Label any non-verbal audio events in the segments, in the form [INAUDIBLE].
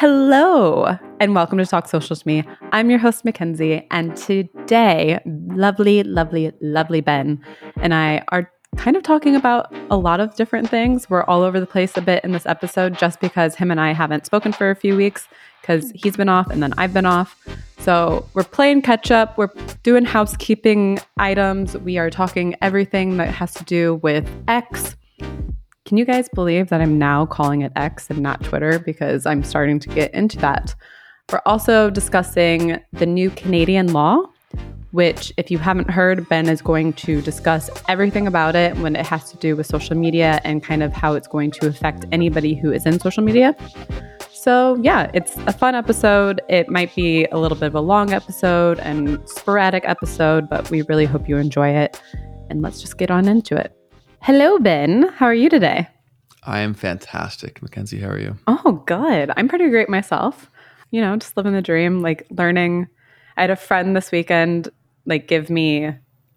Hello, and welcome to Talk Social to Me. I'm your host, Mackenzie, and today, lovely, lovely, lovely Ben and I are kind of talking about a lot of different things. We're all over the place a bit in this episode just because him and I haven't spoken for a few weeks because he's been off and then I've been off. So we're playing catch up. We're doing housekeeping items. We are talking everything that has to do with X can you guys believe that I'm now calling it X and not Twitter because I'm starting to get into that? We're also discussing the new Canadian law, which, if you haven't heard, Ben is going to discuss everything about it when it has to do with social media and kind of how it's going to affect anybody who is in social media. So, yeah, it's a fun episode. It might be a little bit of a long episode and sporadic episode, but we really hope you enjoy it. And let's just get on into it. Hello, Ben. How are you today? I am fantastic. Mackenzie, how are you? Oh, good. I'm pretty great myself. You know, just living the dream, like learning. I had a friend this weekend like give me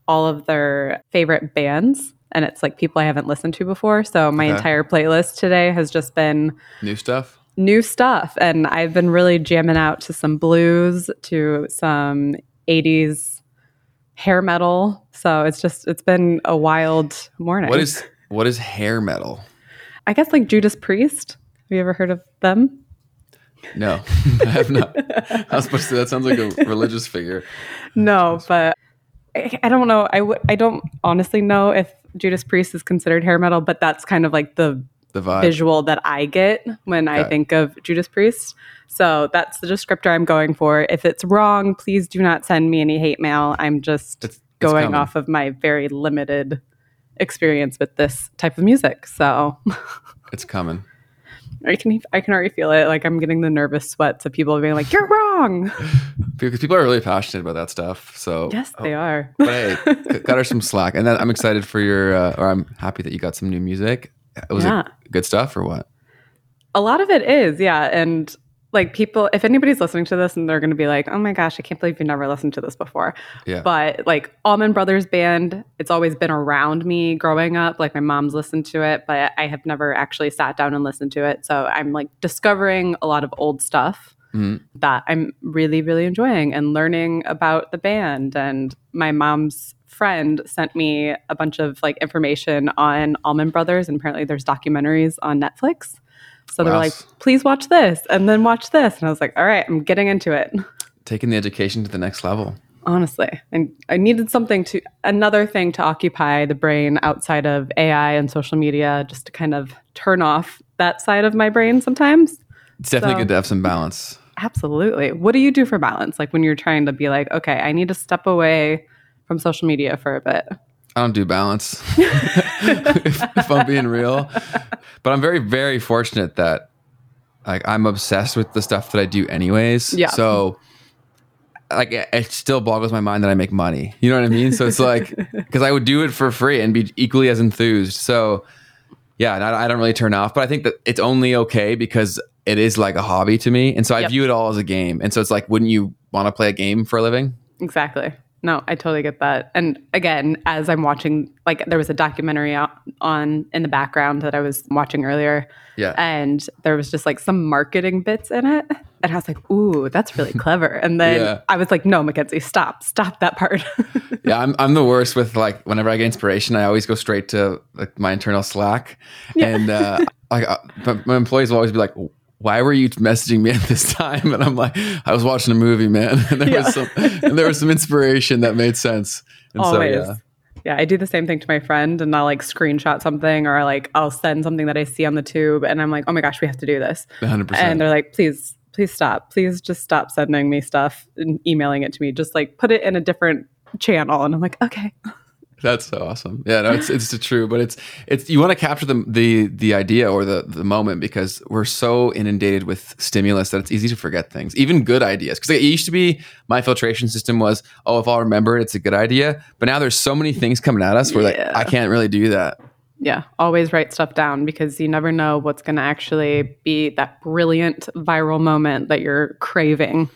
all of their favorite bands and it's like people I haven't listened to before. So my okay. entire playlist today has just been new stuff. New stuff and I've been really jamming out to some blues, to some 80s hair metal. So it's just it's been a wild morning. What is what is hair metal? I guess like Judas Priest. Have you ever heard of them? No, [LAUGHS] I have not. I was supposed to. That sounds like a religious figure. No, but I, I don't know. I w- I don't honestly know if Judas Priest is considered hair metal, but that's kind of like the the vibe. visual that I get when I think of Judas Priest. So that's the descriptor I'm going for. If it's wrong, please do not send me any hate mail. I'm just it's, going off of my very limited experience with this type of music. So [LAUGHS] it's coming. I can I can already feel it. Like I'm getting the nervous sweats of people being like, "You're wrong," [LAUGHS] because people are really passionate about that stuff. So yes, they oh, are. but hey, cut her some slack. And then I'm excited for your, uh, or I'm happy that you got some new music. Was yeah. it good stuff or what? A lot of it is, yeah. And like people, if anybody's listening to this and they're going to be like, oh my gosh, I can't believe you never listened to this before. Yeah. But like Allman Brothers Band, it's always been around me growing up. Like my mom's listened to it, but I have never actually sat down and listened to it. So I'm like discovering a lot of old stuff. Mm-hmm. That I'm really, really enjoying and learning about the band. And my mom's friend sent me a bunch of like information on Allman Brothers, and apparently there's documentaries on Netflix. So they were like, please watch this and then watch this. And I was like, all right, I'm getting into it. Taking the education to the next level. Honestly. And I needed something to, another thing to occupy the brain outside of AI and social media, just to kind of turn off that side of my brain sometimes. It's definitely so, good to have some balance. Absolutely. What do you do for balance? Like when you're trying to be like, okay, I need to step away from social media for a bit? I don't do balance, [LAUGHS] if, if, I'm being real. But I'm very, very fortunate that like I'm obsessed with the stuff that I do anyways. Yeah. So like it still boggles my mind that I make money. You know what I mean? So it's like [LAUGHS] because I would do it for free and be equally as enthused. So yeah, I, I don't really turn off, but I think that it's only okay because it is like a hobby to me, and so I yep. view it all as a game. And so it's like, wouldn't you want to play a game for a living? Exactly. No, I totally get that. And again, as I'm watching, like there was a documentary on in the background that I was watching earlier. Yeah. And there was just like some marketing bits in it. And I was like, ooh, that's really [LAUGHS] clever. And then yeah. I was like, no, Mackenzie, stop, stop that part. [LAUGHS] yeah, I'm, I'm the worst with like, whenever I get inspiration, I always go straight to like my internal Slack. Yeah. And uh, like, uh, my employees will always be like, why were you messaging me at this time? And I'm like, I was watching a movie, man. [LAUGHS] And there yeah. was some, and there was some inspiration that made sense. And Always. So, yeah. Yeah, I do the same thing to my friend and I'll like screenshot something or like I'll send something that I see on the tube and I'm like, oh my gosh, we have to do this. 100%. And they're like, please, please stop. Please just stop sending me stuff and emailing it to me. Just like put it in a different channel. And I'm like, okay. [LAUGHS] That's so awesome. Yeah, no, it's it's true, but it's it's you want to capture the the the idea or the the moment because we're so inundated with stimulus that it's easy to forget things, even good ideas. Because it used to be my filtration system was, oh, if I'll remember it, it's a good idea. But now there's so many things coming at us where yeah. like I can't really do that. Yeah, always write stuff down because you never know what's going to actually be that brilliant viral moment that you're craving.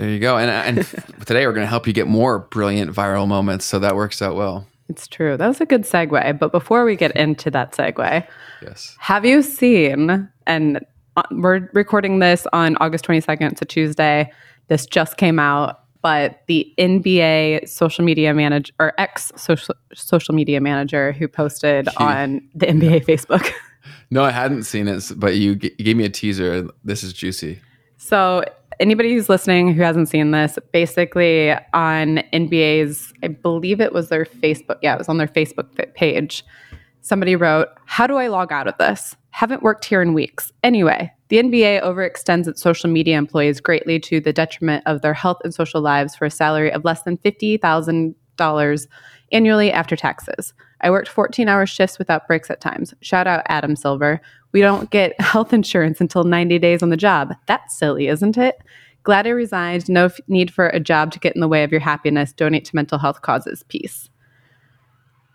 There you go. And and [LAUGHS] today we're going to help you get more brilliant viral moments, so that works out well. It's true. That was a good segue. But before we get into that segue, yes, have you seen? And uh, we're recording this on August 22nd, so Tuesday. This just came out, but the NBA social media manager or ex social social media manager who posted He- on the NBA [LAUGHS] Facebook. No, I hadn't seen it, but you, g- you gave me a teaser. This is juicy. So, anybody who's listening who hasn't seen this, basically on NBA's, I believe it was their Facebook, yeah, it was on their Facebook page. Somebody wrote, How do I log out of this? Haven't worked here in weeks. Anyway, the NBA overextends its social media employees greatly to the detriment of their health and social lives for a salary of less than $50,000 annually after taxes. I worked 14 hour shifts without breaks at times. Shout out Adam Silver. We don't get [LAUGHS] health insurance until 90 days on the job. That's silly, isn't it? Glad I resigned. No f- need for a job to get in the way of your happiness. Donate to mental health causes. Peace.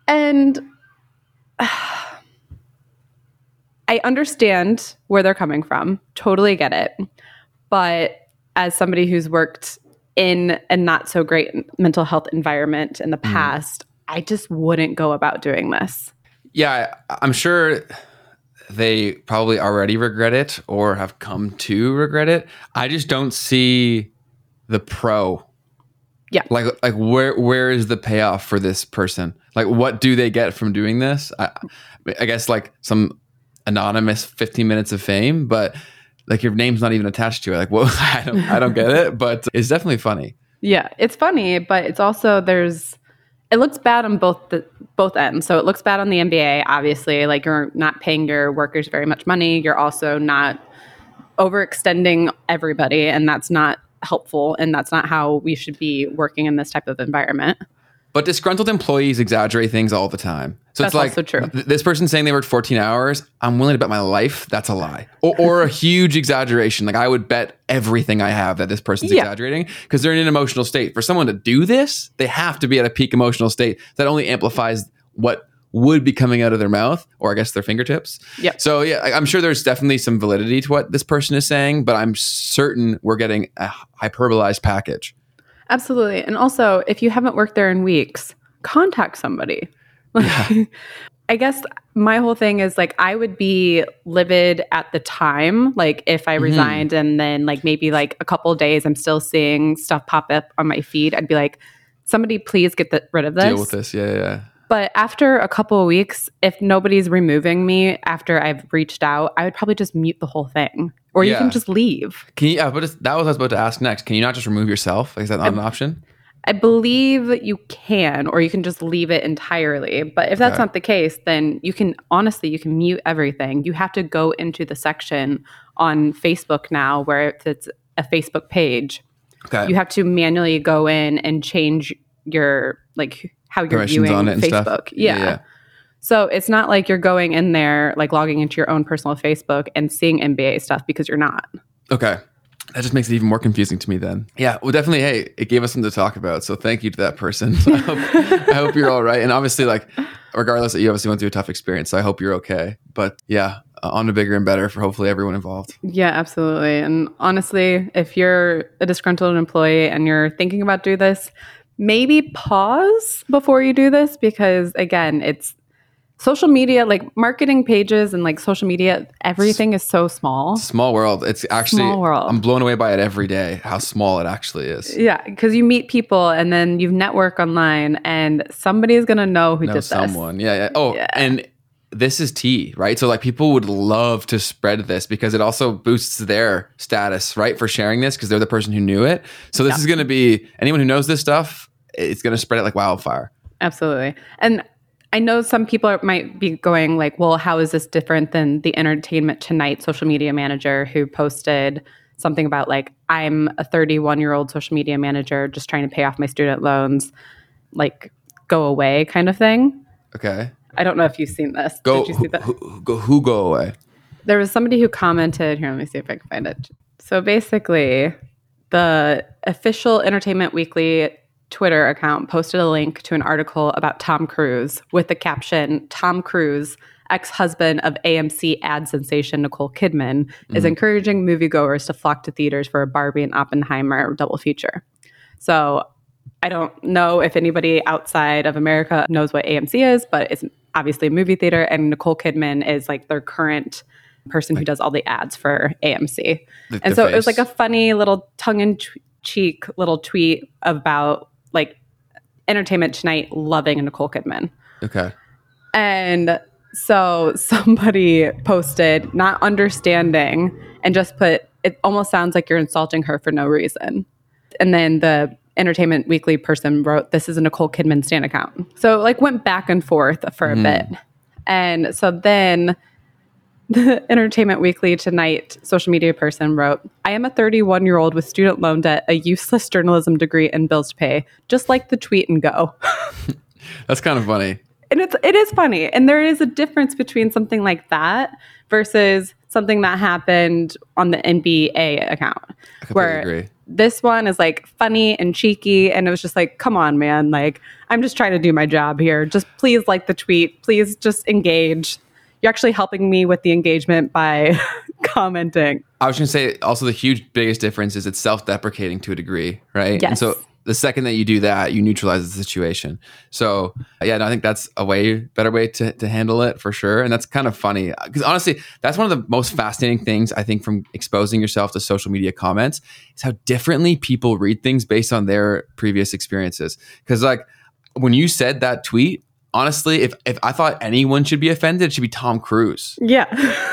And [SIGHS] I understand where they're coming from. Totally get it. But as somebody who's worked in a not so great mental health environment in the mm-hmm. past, I just wouldn't go about doing this. Yeah, I'm sure they probably already regret it or have come to regret it. I just don't see the pro. Yeah. Like like where where is the payoff for this person? Like what do they get from doing this? I I guess like some anonymous 15 minutes of fame, but like your name's not even attached to it. Like [LAUGHS] well I don't I don't get it, but it's definitely funny. Yeah, it's funny, but it's also there's it looks bad on both the both ends. So it looks bad on the NBA, obviously, like you're not paying your workers very much money. You're also not overextending everybody, and that's not helpful. And that's not how we should be working in this type of environment. But disgruntled employees exaggerate things all the time. So That's it's like also true. th- this person saying they worked 14 hours, I'm willing to bet my life that's a lie. Or, or a huge exaggeration. Like I would bet everything I have that this person's Yeah. exaggerating because they're in an emotional state. For someone to do this, they have to be at a peak emotional state that only amplifies what would be coming out of their mouth or I guess their fingertips. Yep. So yeah, I'm sure there's definitely some validity to what this person is saying, but I'm certain we're getting a hyperbolized package. Absolutely. And also, if you haven't worked there in weeks, contact somebody. [LAUGHS] Like, I guess my whole thing is like I would be livid at the time, like if I Mhm. resigned and then like maybe like a couple days I'm still seeing stuff pop up on my feed. I'd be like, somebody please get the, rid of this. Deal with this. Yeah, yeah, yeah. But after a couple of weeks, if nobody's removing me after I've reached out, I would probably just mute the whole thing. Or you can just leave. Can you? Yeah, but that was what I was about to ask next. Can you not just remove yourself? Is that not an option? I believe you can, or you can just leave it entirely. But if that's Okay. not the case, then you can honestly, you can mute everything. You have to go into the section on Facebook now where if it's a Facebook page, Okay. you have to manually go in and change your like how you're viewing on it and Facebook. Yeah. Yeah, yeah. So it's not like you're going in there, like logging into your own personal Facebook and seeing NBA stuff because you're not. okay. That just makes it even more confusing to me then. Yeah. Well, definitely. Hey, it gave us something to talk about. So thank you to that person. [LAUGHS] I hope, I hope you're all right. And obviously, like, regardless, that you obviously went through a tough experience. So I hope you're okay. But yeah, uh, on to bigger and better for hopefully everyone involved. Yeah, absolutely. And honestly, if you're a disgruntled employee and you're thinking about do this, maybe pause before you do this because again, it's social media, like marketing pages and like social media, everything is so small. Small world. It's actually, Small world. I'm blown away by it every day, how small it actually is. Yeah, because you meet people and then you network online and somebody's gonna know who know did this. someone. Yeah, yeah. Oh, Yeah. and this is tea, right? So like people would love to spread this because it also boosts their status, right? For sharing this because they're the person who knew it. So this Yeah. is going to be anyone who knows this stuff. It's going to spread it like wildfire. Absolutely. And I know some people are- might be going like, well, how is this different than the Entertainment Tonight social media manager who posted something about like, I'm a 31 year old social media manager just trying to pay off my student loans, like go away kind of thing. Okay, I don't know if you've seen this. go. Did you see Who, that? who, go who go away? there was somebody who commented here let me see if i can find it so basically the official entertainment weekly twitter account posted a link to an article about tom cruise with the caption tom cruise ex-husband of amc ad sensation nicole kidman is Mhm. encouraging moviegoers to flock to theaters for a barbie and oppenheimer double feature so I don't know if anybody outside of America knows what AMC is, but it's obviously a movie theater, and Nicole Kidman is like their current person who does all the ads for AMC. The- and the so it was like a funny little tongue in cheek little tweet about like Entertainment Tonight loving Nicole Kidman. okay. And so somebody posted, not understanding, and just put, it almost sounds like you're insulting her for no reason. And then the Entertainment Weekly person wrote, This is a Nicole Kidman Stan account. So it like went back and forth for a hmm. bit. And so then [LAUGHS] the Entertainment Weekly Tonight social media person wrote, I am a 31 year old with student loan debt, a useless journalism degree, and bills to pay. Just like the tweet and go. [LAUGHS] That's kind of funny. and it's it is funny and there is a difference between something like that versus something that happened on the NBA account where agree. this one is like funny and cheeky and it was just like come on man like I'm just trying to do my job here just please like the tweet please just engage you're actually helping me with the engagement by [LAUGHS] commenting I was going to say also the huge biggest difference is it's self-deprecating to a degree, right? And Yes. so the second that you do that, you neutralize the situation. So yeah, no, I think that's a way better way to, to handle it for sure. And that's kind of funny because honestly, that's one of the most fascinating things I think from exposing yourself to social media comments is how differently people read things based on their previous experiences. Because like when you said that tweet, honestly, if if I thought anyone should be offended, it should be Tom Cruise yeah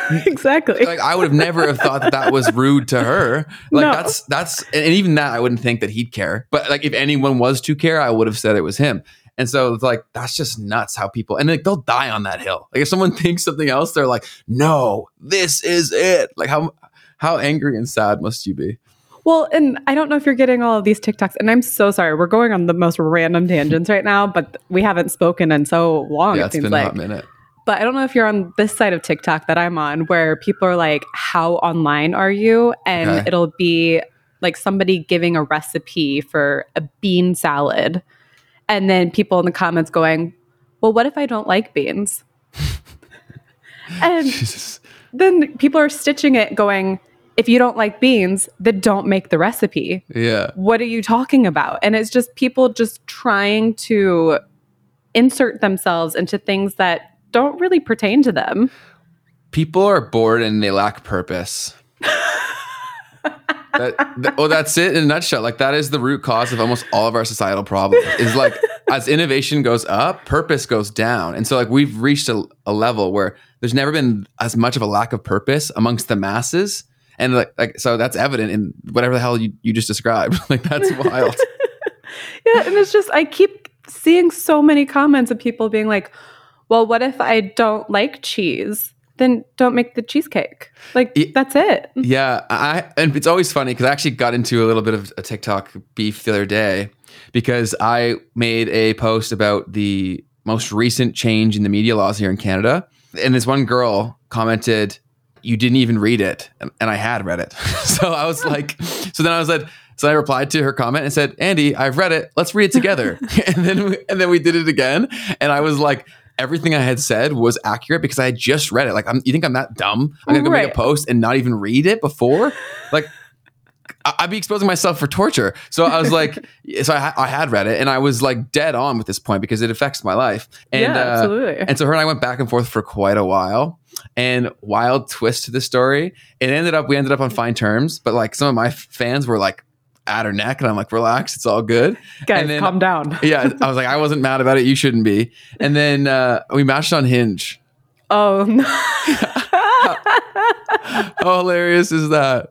[LAUGHS] exactly like I would have never have thought that that was rude to her. Like No. that's that's and even that I wouldn't think that he'd care. But like if anyone was to care, I would have said it was him. And so it's like that's just nuts how people and like they'll die on that hill. Like if someone [LAUGHS] thinks something else, they're like, no, this is it. Like how how angry and sad must you be? Well, and I don't know if you're getting all of these TikToks, and I'm so sorry. We're going on the most random tangents right now, but we haven't spoken in so long. yeah, it it's seems been a like. hot minute. But I don't know if you're on this side of TikTok that I'm on, where people are like, "How online are you?" and Okay. it'll be like somebody giving a recipe for a bean salad, and then people in the comments going, "Well, what if I don't like beans?" [LAUGHS] and Jesus. then people are stitching it, going, "If you don't like beans, then don't make the recipe." Yeah. what are you talking about? And it's just people just trying to insert themselves into things that don't really pertain to them. people are bored and they lack purpose. [LAUGHS] that, th- well, oh, that's it in a nutshell. Like that is the root cause of almost all of our societal problems. Is like [LAUGHS] as innovation goes up, purpose goes down, and so like we've reached a, a level where there's never been as much of a lack of purpose amongst the masses, and like, like so that's evident in whatever the hell you, you just described. [LAUGHS] like that's wild. [LAUGHS] Yeah, and it's just I keep seeing so many comments of people being like, "Well, what if I don't like cheese?" Then don't make the cheesecake. Like Ye- that's it. Yeah, I and it's always funny because I actually got into a little bit of a TikTok beef the other day because I made a post about the most recent change in the media laws here in Canada, and this one girl commented, "You didn't even read it," and, and I had read it. [LAUGHS] so I was like, so then I was like. So I replied to her comment and said, "Andy, I've read it. Let's read it together." [LAUGHS] [LAUGHS] and then we, and then we did it again, and I was like, everything I had said was accurate because I had just read it. Like, I'm, you think I'm that dumb? I'm gonna go make a post and not even read it before? Like, I'd be exposing myself for torture. So I was like, so I, I had read it and I was like dead on with this point because it affects my life. And, yeah, uh, absolutely. and so her and I went back and forth for quite a while. And wild twist to the story. It ended up we ended up on fine terms, but like some of my fans were like at her neck, and I'm like, relax, it's all good. Guys, then- calm down. [LAUGHS] Yeah, I was like, I wasn't mad about it. You shouldn't be. And then uh, we matched on Hinge. Oh no. [LAUGHS] [LAUGHS] How hilarious is that?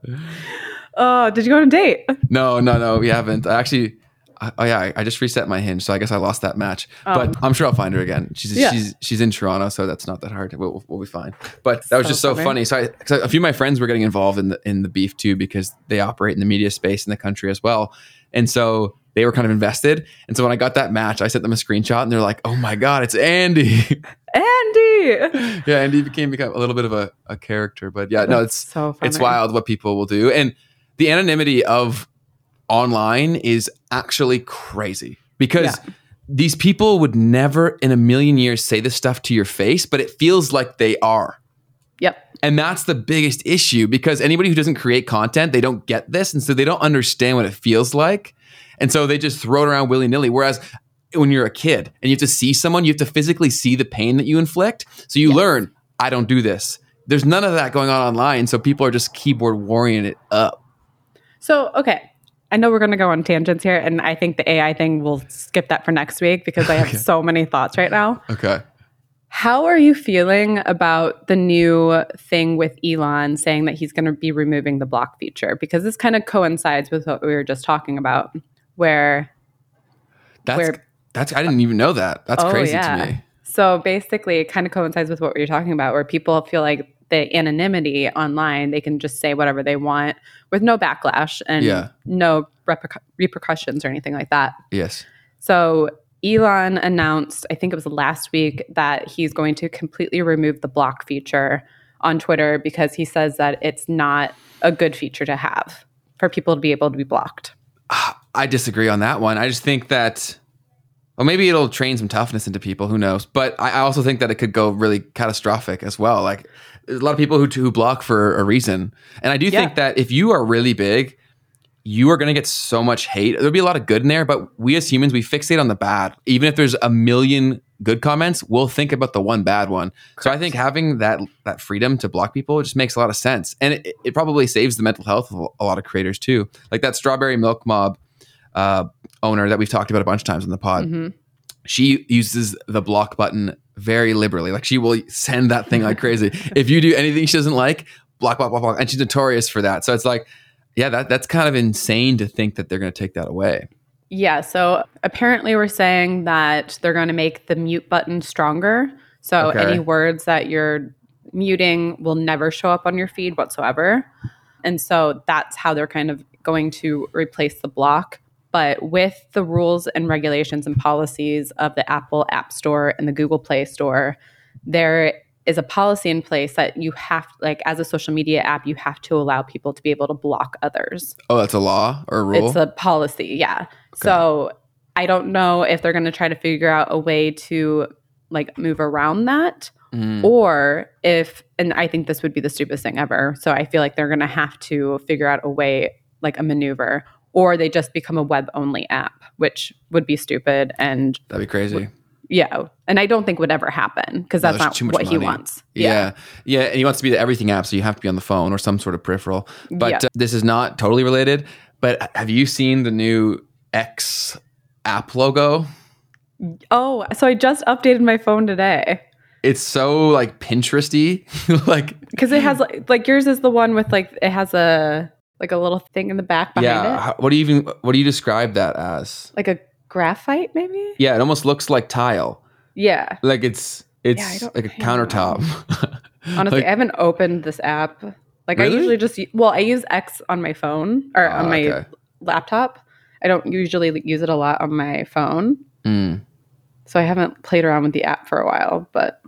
oh, did you go on a date? No, no, no, we haven't. I actually, I, oh yeah, I, I just reset my Hinge, so I guess I lost that match. Oh. But I'm sure I'll find her again. She's Yeah. she's she's in Toronto, so that's not that hard. We'll, we'll be fine. But that was So just so funny. funny. So, I, a few of my friends were getting involved in the in the beef too because they operate in the media space in the country as well, and so they were kind of invested. And so when I got that match, I sent them a screenshot, and they're like, "Oh my god, it's Andy!" [LAUGHS] Andy. [LAUGHS] yeah, Andy became become a little bit of a, a character, but yeah, no, it's so funny. it's wild what people will do and the anonymity of online is actually crazy because Yeah. these people would never in a million years say this stuff to your face but it feels like they are Yep. and that's the biggest issue because anybody who doesn't create content they don't get this and so they don't understand what it feels like and so they just throw it around willy-nilly whereas when you're a kid and you have to see someone you have to physically see the pain that you inflict so you Yes. learn i don't do this there's none of that going on online. So people are just keyboard warring it up. So, okay. I know we're going to go on tangents here, and I think the AI thing, we'll skip that for next week because I have Okay. so many thoughts right now. Okay. How are you feeling about the new thing with Elon saying that he's going to be removing the block feature? Because this kind of coincides with what we were just talking about, where That's Where- that's I didn't even know that. That's Oh, crazy yeah. to me. So basically, it kind of coincides with what we were talking about, where people feel like the anonymity online, they can just say whatever they want with no backlash and Yeah. no repercu- repercussions or anything like that. Yes. So Elon announced, I think it was last week, that he's going to completely remove the block feature on Twitter because he says that it's not a good feature to have for people to be able to be blocked. Ah, I disagree on that one. I just think that, well, maybe it'll train some toughness into people. Who knows? But I also think that it could go really catastrophic as well. Like a lot of people who who block for a reason, and I do Yeah. think that if you are really big, you are going to get so much hate. There'll be a lot of good in there, but we as humans we fixate on the bad. Even if there's a million good comments, we'll think about the one bad one. So I think having that that freedom to block people just makes a lot of sense, and it, it probably saves the mental health of a lot of creators too. Like that strawberry milk mob uh, owner that we've talked about a bunch of times on the pod. Mhm. She uses the block button very liberally. Like she will send that thing like crazy. [LAUGHS] if you do anything she doesn't like, block, block, block, block, and she's notorious for that. So it's like, yeah, that that's kind of insane to think that they're going to take that away. Yeah. So apparently, we're saying that they're going to make the mute button stronger. So Okay. any words that you're muting will never show up on your feed whatsoever. And so that's how they're kind of going to replace the block. But with the rules and regulations and policies of the Apple App Store and the Google Play Store, there is a policy in place that you have, like, as a social media app, you have to allow people to be able to block others. Oh, that's a law or a rule. It's a policy, yeah. So I don't know if they're going to try to figure out a way to like move around that Mm. or if and I think this would be the stupidest thing ever. So I feel like they're going to have to figure out a way like a maneuver or they just become a web only app, which would be stupid and That'd be crazy. yeah, and I don't think would ever happen because that's there's not what he money. wants. Yeah. yeah. And he wants to be the everything app, so you have to be on the phone or some sort of peripheral. But Yeah. uh, this is not totally related. But have you seen the new X app logo? Oh, so I just updated my phone today. It's so like Pinteresty. [LAUGHS] like because it has like like yours is the one with like it has a like a little thing in the back behind yeah, it, how- what do you even what do you describe that as? like a graphite maybe. Yeah, it almost looks like tile. Yeah, Like it's it's Yeah, like a countertop. [LAUGHS] honestly, Like- I haven't opened this app. Like I usually just well, I use X on my phone or Ah, on my okay. laptop. I don't usually use it a lot on my phone, Mm. so I haven't played around with the app for a while. But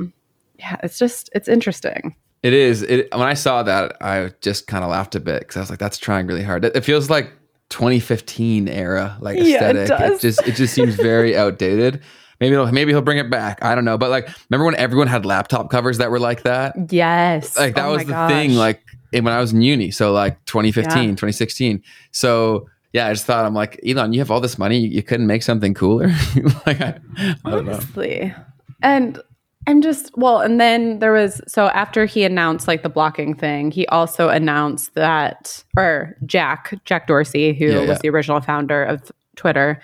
yeah, it's just it's interesting. It is. It when I saw that, I just kind of laughed a bit because I was like, "That's trying really hard." It, it feels like 2015 era, like Yeah, it aesthetic. does. just it just seems very [LAUGHS] outdated. Maybe he'll, maybe he'll bring it back. I don't know. But like, remember when everyone had laptop covers that were like that? Yes, Like that Oh was the gosh. thing. Like when I was in uni, so like 2015, Yeah. 2016. So yeah, I just thought I'm like Elon, you have all this money, you, you couldn't make something cooler. [LAUGHS] like I, I don't know. honestly. And I'm just well, and then there was so after he announced like the blocking thing, he also announced that or Jack Jack Dorsey, who Yeah, was yeah. the original founder of Twitter,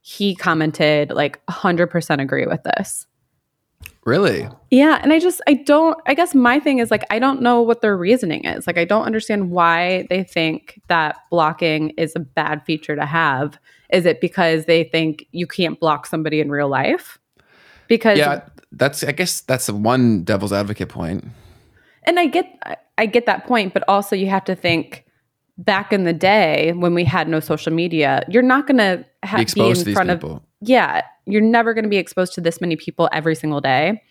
he commented like 100% agree with this. Really? Yeah, and I just I don't I guess my thing is like I don't know what their reasoning is. Like I don't understand why they think that blocking is a bad feature to have. Is it because they think you can't block somebody in real life? Because Yeah, that's. I guess that's the one devil's advocate point. and I get I- get that point, but also you have to think back in the day when we had no social media, you're not going to Be ha- be exposed to in these front of people. yeah, you're never going to be exposed to this many people every single day.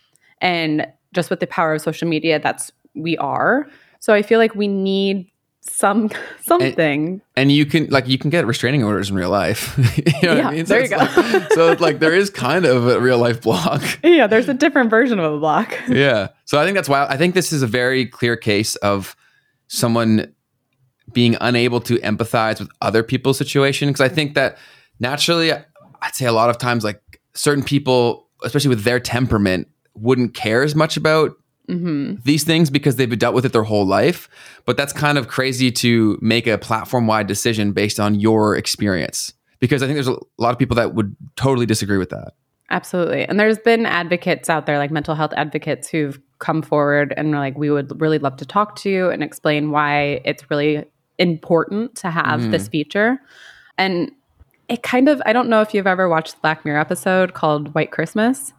And just with the power of social media, that's we are. So I feel like we need some [LAUGHS] something. and you can like you can get restraining orders in real life. [LAUGHS] you know Yeah, there you it's Like, so like there is kind of a real life block. [LAUGHS] yeah, there's a different version of a block. yeah. So I think that's why I think this is a very clear case of someone being unable to empathize with other people's situation because I think that naturally I'd say a lot of times like certain people especially with their temperament wouldn't care as much about Mm-hmm. these things because they've dealt with it their whole life. But that's kind of crazy to make a platform wide decision based on your experience. Because I think there's a lot of people that would totally disagree with that. Absolutely. And there's been advocates out there, like mental health advocates, who've come forward and are like, we would really love to talk to you and explain why it's really important to have this mm-hmm. feature. And it kind of, I don't know if you've ever watched the Black Mirror episode called White Christmas.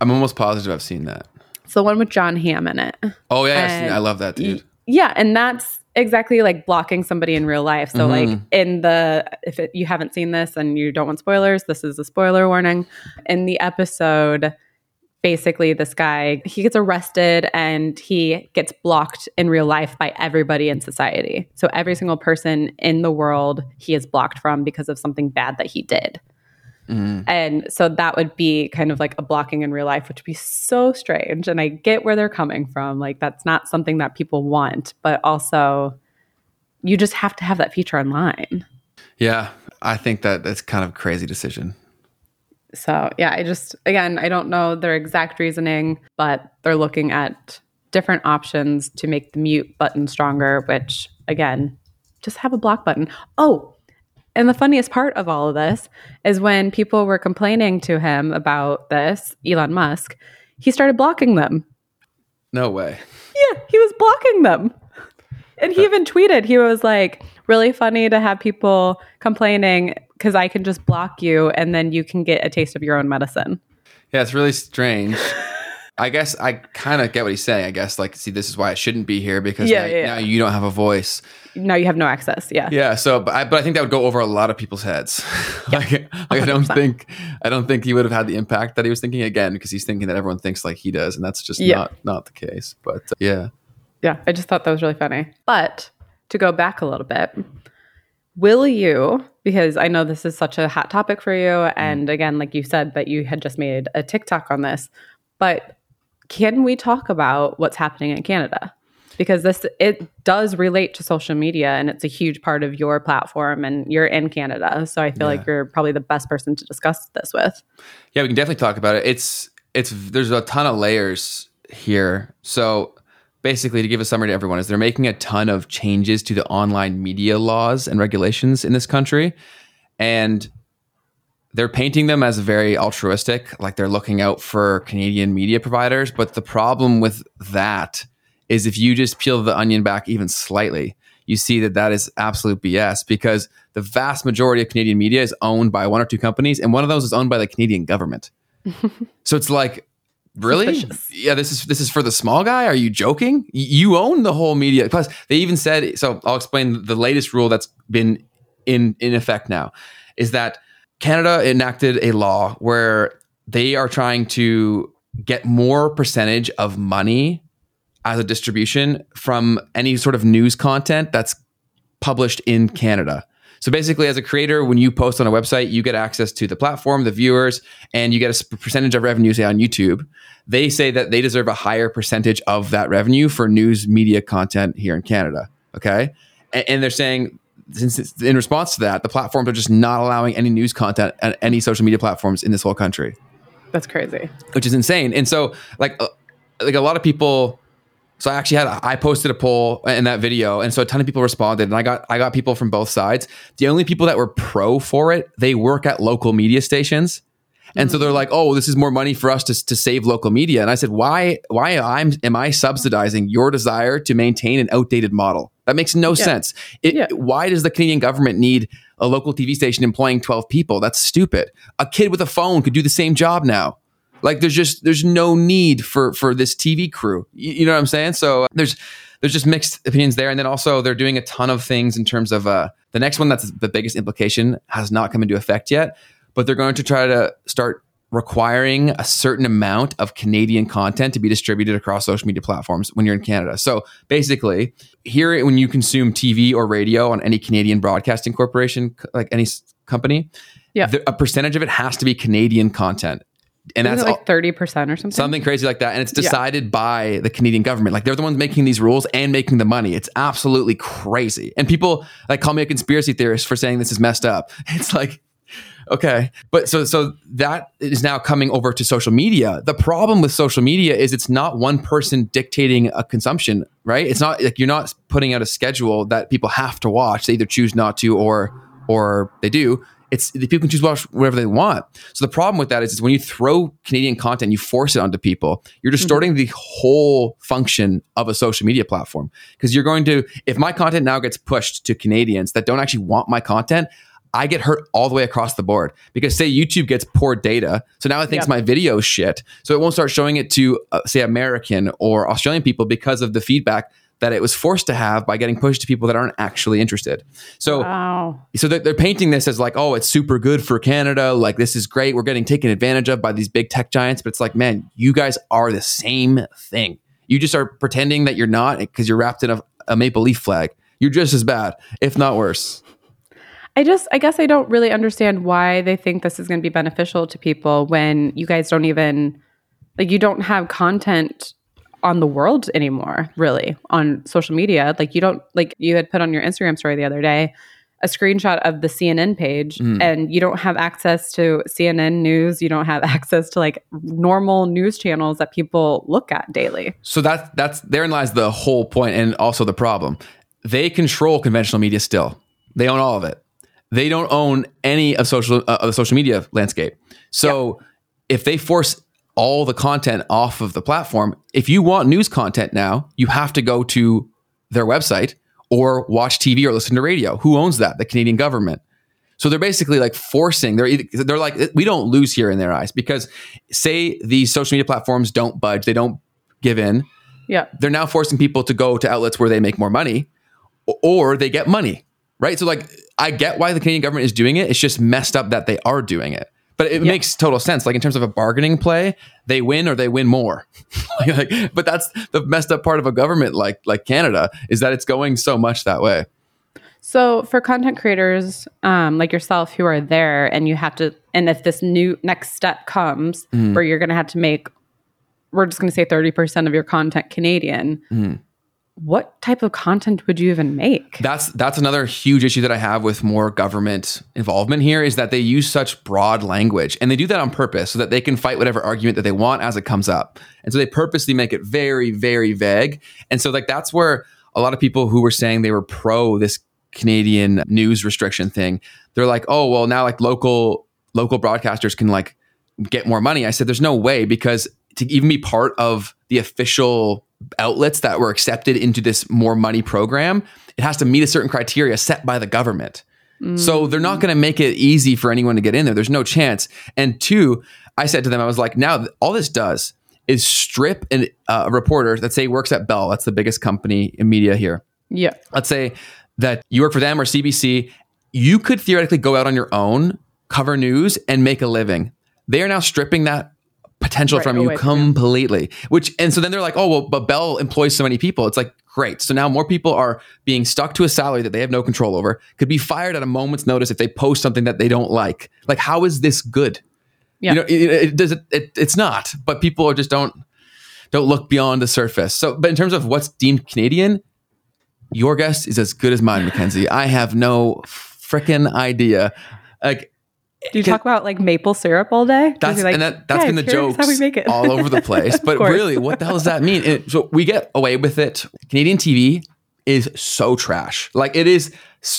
I'm almost positive I've seen that. It's the one with Jon Hamm in it. Oh yeah, I've seen And- it. I love that dude. Yeah, and that's exactly like blocking somebody in real life. So like Mhm. in the if it, you haven't seen this and you don't want spoilers, this is a spoiler warning. In the episode basically this guy he gets arrested and he gets blocked in real life by everybody in society. So every single person in the world he is blocked from because of something bad that he did. Mhm. And so that would be kind of like a blocking in real life, which would be so strange. And I get where they're coming from. Like, that's not something that people want, but also you just have to have that feature online. Yeah, I think that that's kind of a crazy decision. So, yeah, I just, again, I don't know their exact reasoning, but they're looking at different options to make the mute button stronger, which, again, just have a block button. Oh, and the funniest part of all of this is when people were complaining to him about this, Elon Musk, he started blocking them. No way. Yeah, he was blocking them. And he even tweeted, he was like, really funny to have people complaining because I can just block you and then you can get a taste of your own medicine. Yeah, it's really strange. [LAUGHS] I guess I kind of get what he's saying. I guess like, see, this is why I shouldn't be here because Yeah, now, yeah, now yeah. you don't have a voice. Now you have no access. Yeah. Yeah. So, but I, but I think that would go over a lot of people's heads. [LAUGHS] like, like I don't [LAUGHS] think I don't think he would have had the impact that he was thinking again because he's thinking that everyone thinks like he does, and that's just not not the case. But uh, yeah, Yeah, I just thought that was really funny. But to go back a little bit, will you, because I know this is such a hot topic for you, and again, like you said, that you had just made a TikTok on this, but can we talk about what's happening in Canada? Because this it does relate to social media and it's a huge part of your platform and you're in Canada. So I feel Yeah. like you're probably the best person to discuss this with. yeah, we can definitely talk about it. It's it's there's a ton of layers here. So basically, to give a summary to everyone, is they're making a ton of changes to the online media laws and regulations in this country, and they're painting them as very altruistic, like they're looking out for Canadian media providers. But the problem with that is if you just peel the onion back even slightly, you see that that is absolute BS because the vast majority of Canadian media is owned by one or two companies, and one of those is owned by the Canadian government. [LAUGHS] so it's like, really? Suspicious. Yeah, this is this is for the small guy. Are you joking? You own the whole media. Plus, they even said. So I'll explain the latest rule that's been in in effect now is that Canada enacted a law where they are trying to get more percentage of money as a distribution from any sort of news content that's published in Canada. So basically, as a creator, when you post on a website, you get access to the platform, the viewers, and you get a percentage of revenue, say on YouTube. They say that they deserve a higher percentage of that revenue for news media content here in Canada. Okay. And, they're saying, since it's, in response to that, the platforms are just not allowing any news content on any social media platforms in this whole country That's crazy. which is insane. And so, like, uh, like a lot of people. So I actually had I posted a poll in that video, and so a ton of people responded, and I got I got people from both sides. The only people that were pro for it, they work at local media stations, and so they're like, "Oh, this is more money for us to to save local media." And I said, "Why why I'm am I subsidizing your desire to maintain an outdated model? That makes no sense. It, Yeah. Why does the Canadian government need a local TV station employing 12 people? That's stupid. A kid with a phone could do the same job now. Like there's just there's no need for for this TV crew. You, you know what I'm saying? So uh, there's there's just mixed opinions there, and then also they're doing a ton of things in terms of uh, the next one that's the biggest implication has not come into effect yet, but they're going to try to start requiring a certain amount of Canadian content to be distributed across social media platforms when you're in Canada. So basically, here when you consume TV or radio on any Canadian broadcasting corporation, like any company, Yeah. the- a percentage of it has to be Canadian content. And Isn't that's like 30% or something? something crazy like that and it's Yeah. decided by the canadian government like they're the ones making these rules and making the money it's absolutely crazy and people like call me a conspiracy theorist for saying this is messed up [LAUGHS] it's like Okay. But so so that is now coming over to social media. The problem with social media is it's not one person dictating a consumption, right? It's not like you're not putting out a schedule that people have to watch. They either choose not to or or they do. It's the people can choose watch whatever they want. So the problem with that is, is when you throw Canadian content, you force it onto people, you're mm-hmm. distorting the whole function of a social media platform. Because you're going to, if my content now gets pushed to Canadians that don't actually want my content, I get hurt all the way across the board because say YouTube gets poor data, so now it thinks Yep. my video is shit, so it won't start showing it to uh, say American or Australian people because of the feedback that it was forced to have by getting pushed to people that aren't actually interested. So Wow. so they're, they're painting this as like, oh, it's super good for Canada. Like this is great. We're getting taken advantage of by these big tech giants. But it's like, man, you guys are the same thing. You just are pretending that you're not because you're wrapped in a, a maple leaf flag. You're just as bad, if not worse. I just, I guess I don't really understand why they think this is going to be beneficial to people when you guys don't even, like, you don't have content on the world anymore, really, on social media. Like, you don't, like, you had put on your Instagram story the other day a screenshot of the CNN page, Mm. and you don't have access to CNN news. You don't have [LAUGHS] access to like normal news channels that people look at daily. So that that's therein lies the whole point and also the problem. They control conventional media still. They own all of it. They don't own any of social uh, of the social media landscape. So if they force all the content off of the platform, if you want news content now, you have to go to their website or watch TV or listen to radio. Who owns that? The Canadian government. So they're basically like forcing. They're either, they're like we don't lose here in their eyes because say these social media platforms don't budge, they don't give in Yeah. they're now forcing people to go to outlets where they make more money or they get money, right? So, like, I get why the Canadian government is doing it. It's just messed up that they are doing it. But it Yeah. makes total sense. Like, in terms of a bargaining play, they win or they win more. [LAUGHS] like, but that's the messed up part of a government like like Canada is that it's going so much that way. So for content creators um, like yourself who are there and you have to, and if this new next step comes Mm. where you're going to have to make, we're just going to say 30% of your content Canadian, Mm. What type of content would you even make? That's that's another huge issue that I have with more government involvement here is that they use such broad language and they do that on purpose so that they can fight whatever argument that they want as it comes up. And so they purposely make it very very vague. And so like that's where a lot of people who were saying they were pro this Canadian news restriction thing, they're like, "Oh, well now like local local broadcasters can like get more money." I said there's no way because to even be part of the official outlets that were accepted into this more money program, it has to meet a certain criteria set by the government. So they're not going to make it easy for anyone to get in there. There's no chance. And two, I said to them, I was like, now all this does is strip an, uh, a reporter that say works at Bell. That's the biggest company in media here. Yeah. Let's say that you work for them or CBC. You could theoretically go out on your own, cover news, and make a living. They are now stripping that potential Right, from you from completely. Which and so then they're like, oh well, but Bell employs so many people. It's like great. So now more people are being stuck to a salary that they have no control over. Could be fired at a moment's notice if they post something that they don't like. Like how is this good? Yeah. You know, it, it, does it, it it's not. But people are just don't don't look beyond the surface. So, but in terms of what's deemed Canadian, your guess is as good as mine, Mackenzie. I have no freaking idea. Like Do you talk about like maple syrup all day? That's like, and that, that's "Guys, been the jokes how we make it. all over the place. [LAUGHS] But really, what the hell does that mean? It- so we get away with it. Canadian TV is so trash. Like it is.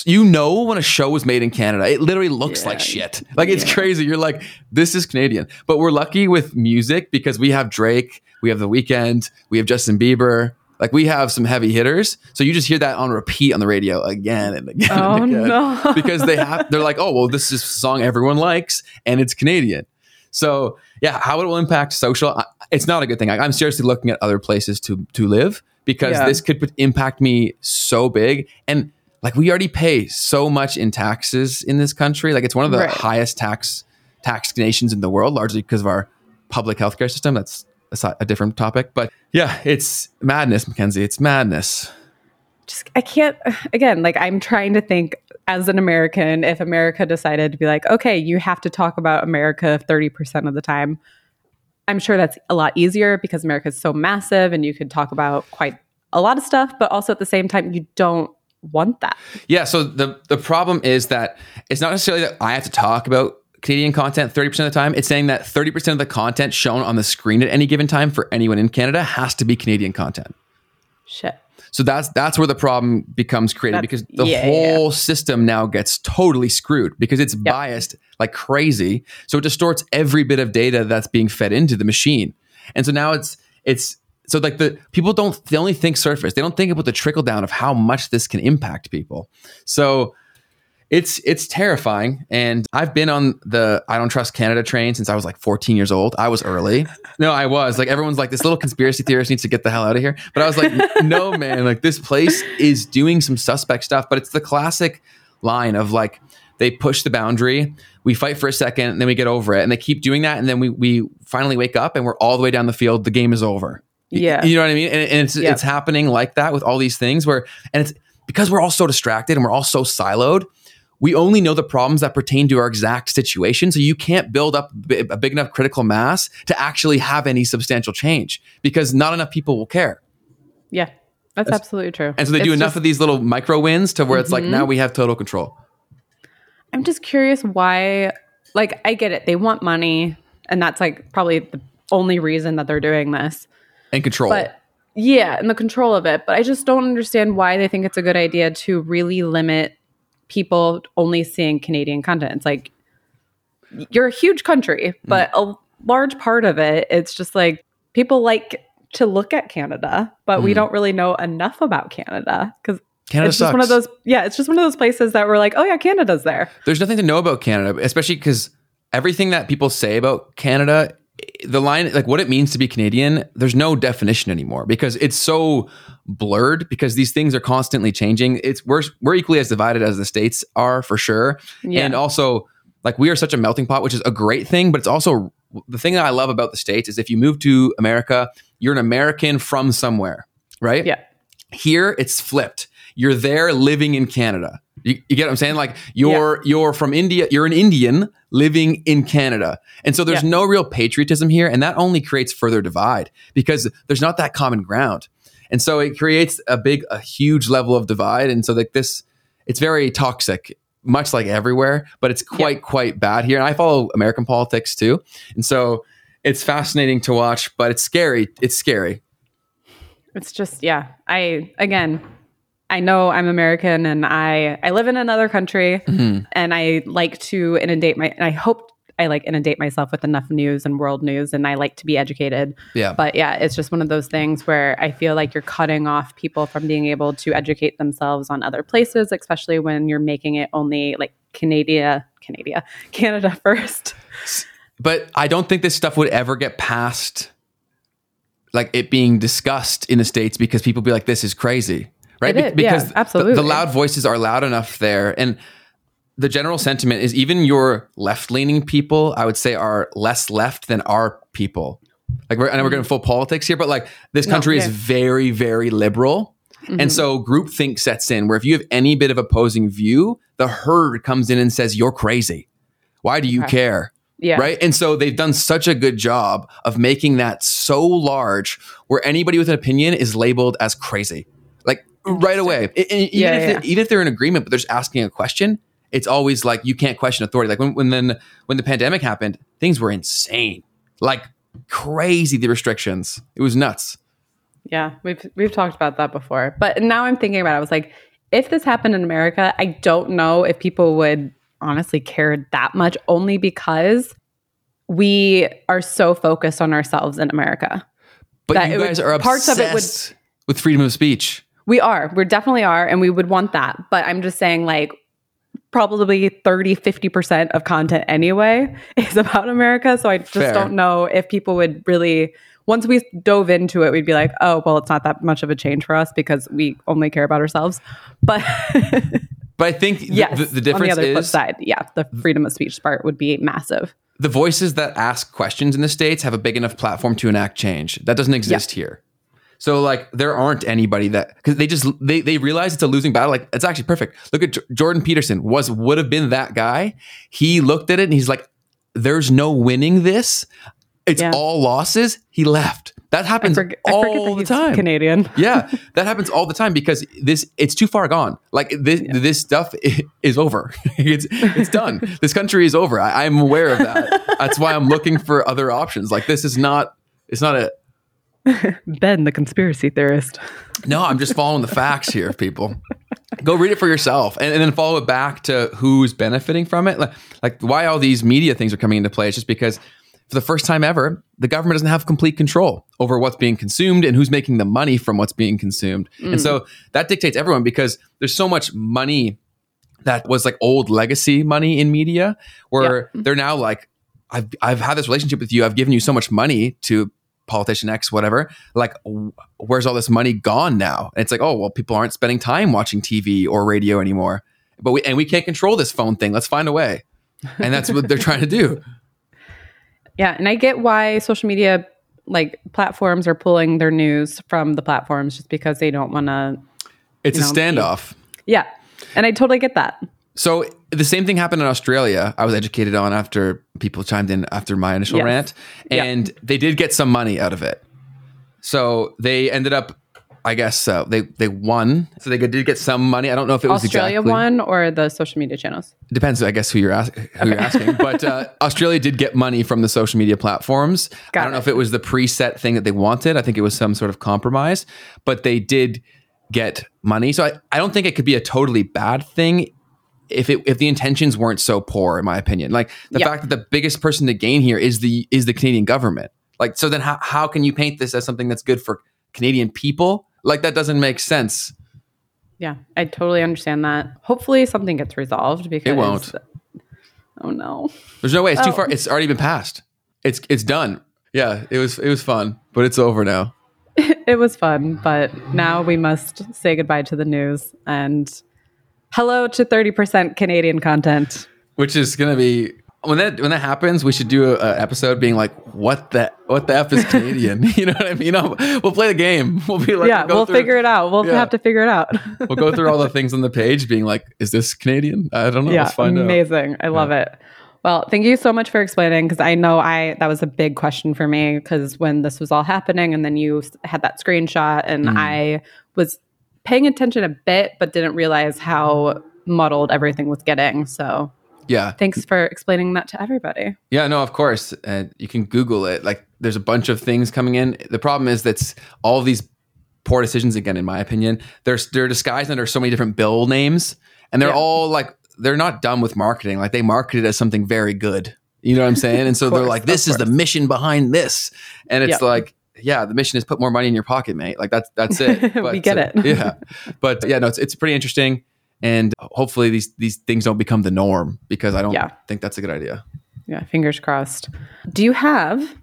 You know when a show was made in Canada, it literally looks Yeah. like shit. Like it's Yeah. crazy. You're like, this is Canadian. But we're lucky with music because we have Drake, we have The Weeknd, we have Justin Bieber. Like we have some heavy hitters. So you just hear that on repeat on the radio again and again. Oh, and again no. [LAUGHS] because they have they're like, oh well, this is a song everyone likes and it's Canadian. So yeah, how it will impact social, it's not a good thing. I, I'm seriously looking at other places to to live because Yeah. this could put- impact me so big. And like we already pay so much in taxes in this country. Like it's one of the Right. highest tax tax nations in the world, largely because of our public healthcare system. That's a, a different topic, but yeah, it's madness, Mackenzie. It's madness. just I can't again like I'm trying to think as an American if America decided to be like okay you have to talk about America 30% of the time I'm sure that's a lot easier because America is so massive and you could talk about quite a lot of stuff but also at the same time you don't want that Yeah. So the the problem is that it's not necessarily that I have to talk about Canadian content 30% of the time, it's saying that 30% of the content shown on the screen at any given time for anyone in Canada has to be Canadian content. Shit. So that's that's where the problem becomes created because the yeah, whole system now gets totally screwed because it's biased like crazy. So it distorts every bit of data that's being fed into the machine. And so now it's it's so like the people don't they only think surface. They don't think about the trickle down of how much this can impact people. So it's it's terrifying. And i've been on the i don't trust canada train since i was like 14 years old. I was early. No i was. Like everyone's like this little conspiracy theorist needs to get the hell out of here. But i was like [LAUGHS] no man. Like this place is doing some suspect stuff. But it's the classic line of like they push the boundary we fight for a second and then we get over it. And they keep doing that and then we we finally wake up and we're all the way down the field. The game is over. Yeah. you know what i mean? And, and it's Yeah. it's happening like that with all these things where and it's because we're all so distracted and we're all so siloed we only know the problems that pertain to our exact situation. So you can't build up a big enough critical mass to actually have any substantial change because not enough people will care. Yeah. That's, absolutely true. And so they do enough just- of these little micro wins to where it's like now mm-hmm. we have total control. I'm just curious why, like, I get it. They want money, and that's like probably the only reason that they're doing this. And control. But yeah, and the control of it. But I just don't understand why they think it's a good idea to really limit people only seeing Canadian content. It's like you're a huge country, but a large part of it, it's just like people like to look at Canada, but we Mm. don't really know enough about Canada because Canada it's sucks. just one of those. Yeah, it's just one of those places that we're like, oh yeah, Canada's there. There's nothing to know about Canada, especially because everything that people say about Canada, the line, like what it means to be Canadian, there's no definition anymore because it's so blurred because these things are constantly changing. It's we're we're equally as divided as the states are for sure, Yeah. and also like we are such a melting pot, which is a great thing, but it's also the thing that I love about the states is if you move to America, you're an American from somewhere, right? Yeah. Here it's flipped. You're there living in Canada. You, you get what I'm saying? Like you're you're from India. You're an Indian living in Canada, and so there's Yeah. no real patriotism here, and that only creates further divide because there's not that common ground, and so it creates a big, a huge level of divide, and so like this, it's very toxic, much like everywhere, but it's quite quite bad here. And I follow American politics too, and so it's fascinating to watch, but it's scary. It's scary. It's just yeah. I again, I know I'm American and I I live in another country Mhm. and I like to inundate my I hope I like inundate myself with enough news and world news and I like to be educated. Yeah. But yeah, it's just one of those things where I feel like you're cutting off people from being able to educate themselves on other places, especially when you're making it only like Canada, Canada, [LAUGHS] Canada first. but I don't think this stuff would ever get past like it being discussed in the states because people be like, "This is crazy," right? It is, Be- yeah, because the- absolutely. the, loud voices are loud enough there, and the general sentiment is even your left-leaning people, I would say, are less left than our people. Like, we're, I know we're getting full politics here, but like this No, country is very, very liberal. Mhm. And so groupthink sets in where if you have any bit of opposing view, the herd comes in and says, You're crazy. Why do you Okay. care? yeah. Right. And so they've done such a good job of making that so large where anybody with an opinion is labeled as crazy. Right away. I- even, Yeah, if yeah. They, even if they're in agreement, but they're just asking a question, it's always like you can't question authority. Like when, when then when the pandemic happened, things were insane. Like crazy the restrictions. It was nuts. Yeah, we've we've talked about that before. But now I'm thinking about it. I was like, if this happened in America, I don't know if people would honestly care that much only because we are so focused on ourselves in America. But That you it would- guys are parts of it would- obsessed with freedom of speech. We are. We definitely are and we would want that. But I'm just saying like probably 30 50% of content anyway [LAUGHS] is about America, so I just Fair. don't know if people would really once we dove into it, we'd be like, oh, well, it's not that much of a change for us because we only care about ourselves. [LAUGHS] But But I think th- yes, the, the difference on the other flip is side, yeah, the freedom of speech part would be massive. the voices that ask questions in the states have a big enough platform to enact change that doesn't exist here so like there aren't anybody that because they just they, they realize it's a losing battle like it's actually perfect look at J- jordan peterson was would have been that guy he looked at it and he's like there's no winning this it's Yeah. all losses he left That happens I forget, I all forget the time. Canadian. [LAUGHS] yeah, [LAUGHS] that happens all the time because this it's too far gone. Like this this stuff [LAUGHS] is over. it's it's done. This country is over. I, I'm aware of that. That's why I'm looking for other options. Like this is not. It's not a. [LAUGHS] Ben, the conspiracy theorist. No, I'm just following the facts here, people. Go read it for yourself, and, and then follow it back to who's benefiting from it. Like, like why all these media things are coming into play. It's just because for the first time ever, the government doesn't have complete control over what's being consumed and who's making the money from what's being consumed. And mm. so that dictates everyone because there's so much money that was like old legacy money in media where they're now like, I've, I've had this relationship with you. I've given you so much money to politician X, whatever. Like, w- where's all this money gone now? And it's like, oh, well, people aren't spending time watching TV or radio anymore. But we, and we can't control this phone thing. Let's find a way. And that's what they're trying to do. [LAUGHS] Yeah, and I get why social media like platforms are pulling their news from the platforms just because they don't want to. It's a know, standoff. Yeah, and I totally get that. So the same thing happened in Australia. I was educated on after people chimed in after my initial Yes. rant, Yeah. and they did get some money out of it. So they ended up, I guess, uh, they they won. So they did get some money. I don't know if it was Australia exactly, one or the social media channels. Depends, I guess, who you're, ask, who you're asking. [LAUGHS] But uh, Australia did get money from the social media platforms. Got I don't know if it was the preset thing that they wanted. I think it was some sort of compromise, but they did get money. So I, I don't think it could be a totally bad thing if it if the intentions weren't so poor, in my opinion. Like the Yeah. fact that the biggest person to gain here is the is the Canadian government. Like so, then how how can you paint this as something that's good for Canadian people? Like that doesn't make sense. Yeah, I totally understand that. Hopefully, something gets resolved because it won't. Oh no. There's no way. It's too Oh. far. It's already been passed. It's it's done. Yeah, it was it was fun, but it's over now. [LAUGHS] it was fun, but now we must say goodbye to the news and hello to 30% Canadian content. Which is gonna be when that when that happens, we should do a, a episode being like, what the what the f is Canadian? [LAUGHS] you know what I mean? Know, we'll play the game. [LAUGHS] We'll be like, yeah, go we'll through- figure it out. We'll Yeah. have to figure it out. [LAUGHS] We'll go through all the things on the page, being like, is this Canadian? I don't know. yeah, Let's find out. amazing. I love it. Well, thank you so much for explaining because I know I that was a big question for me because when this was all happening and then you had that screenshot and Mm. I was paying attention a bit but didn't realize how muddled everything was getting. So, Yeah, thanks for explaining that to everybody. Yeah, no, of course. And you can Google it. Like, there's a bunch of things coming in. The problem is that's all these poor decisions. Again, in my opinion, they're they're disguised under so many different bill names, and they're Yeah. all like they're not done with marketing. Like they market it as something very good. You know what I'm saying? And so they're like, "This is the mission behind this," and it's Yeah. like. Yeah, the mission is put more money in your pocket, mate. Like that's that's it. [LAUGHS] We get uh, it. [LAUGHS] yeah, but yeah, no, it's it's pretty interesting, and hopefully these these things don't become the norm because I don't Yeah. think that's a good idea. Yeah, fingers crossed. Do you have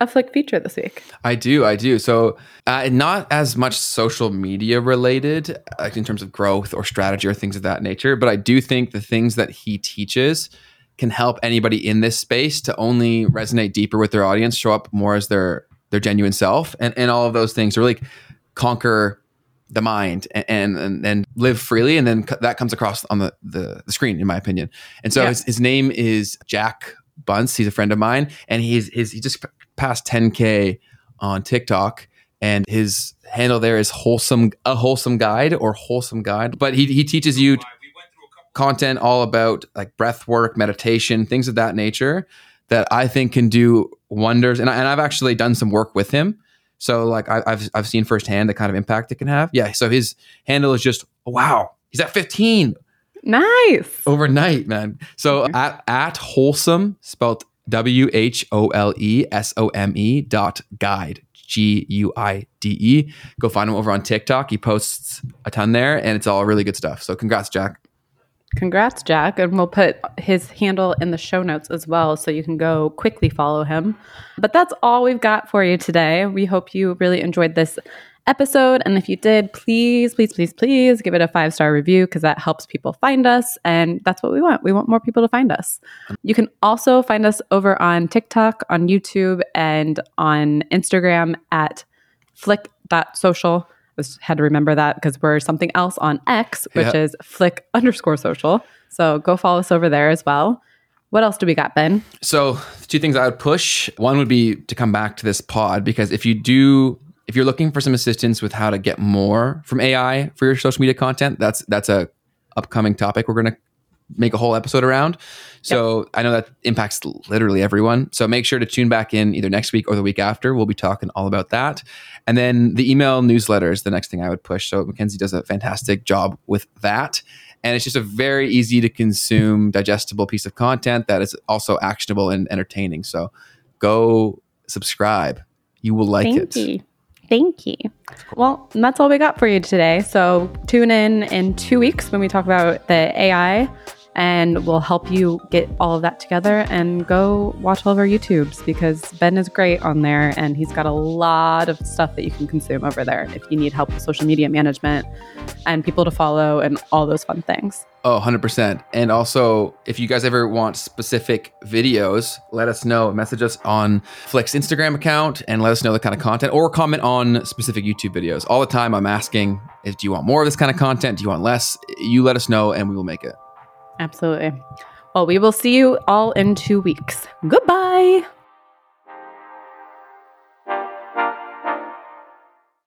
a flick feature this week? I do, I do. So, uh, not as much social media related, like in terms of growth or strategy or things of that nature, but I do think the things that he teaches can help anybody in this space to only resonate deeper with their audience, show up more as their their genuine self, and and all of those things to really conquer the mind and and and live freely, and then that comes across on the the, the screen, in my opinion. And so Yeah. his, his name is Jack Bunce. He's a friend of mine, and he's his he just passed 10k on TikTok, and his handle there is wholesome a wholesome guide or wholesome guide. But he he teaches you content all about like breath work, meditation, things of that nature that I think can do wonders. And, I, and I've actually done some work with him. So like I, I've I've seen firsthand the kind of impact it can have. Yeah. So his handle is just wow. He's at 15 Nice. overnight, man. So at at wholesome spelled W H O L E S O M E dot guide G U I D E. Go find him over on TikTok. He posts a ton there, and it's all really good stuff. So congrats, Jack. Congrats, Jack. And we'll put his handle in the show notes as well so you can go quickly follow him. But that's all we've got for you today. We hope you really enjoyed this episode. And if you did, please, please, please, please give it a five star review because that helps people find us. And that's what we want. We want more people to find us. You can also find us over on TikTok, on YouTube, and on Instagram at flick.social. I just had to remember that because we're something else on X, which Yeah. is flick underscore social. So go follow us over there as well. What else do we got, Ben? So, two things I would push. One would be to come back to this pod because if you do if you're looking for some assistance with how to get more from AI for your social media content, that's that's a upcoming topic we're going to make a whole episode around. So yep. I know that impacts literally everyone. So make sure to tune back in either next week or the week after. We'll be talking all about that. And then the email newsletter is the next thing I would push. So Mackenzie does a fantastic job with that. And it's just a very easy to consume, digestible piece of content that is also actionable and entertaining. So go subscribe. You will like Thank it. You. Thank you. Well, that's all we got for you today. So tune in in two weeks when we talk about the AI and we'll help you get all of that together and go watch all of our YouTubes because Ben is great on there and he's got a lot of stuff that you can consume over there if you need help with social media management and people to follow and all those fun things. Oh, 100%. And also, if you guys ever want specific videos, let us know. Message us on Flick's Instagram account and let us know the kind of content or comment on specific YouTube videos. All the time, I'm asking if do you want more of this kind of content? Do you want less? You let us know and we will make it. Absolutely. Well, we will see you all in two weeks. Goodbye.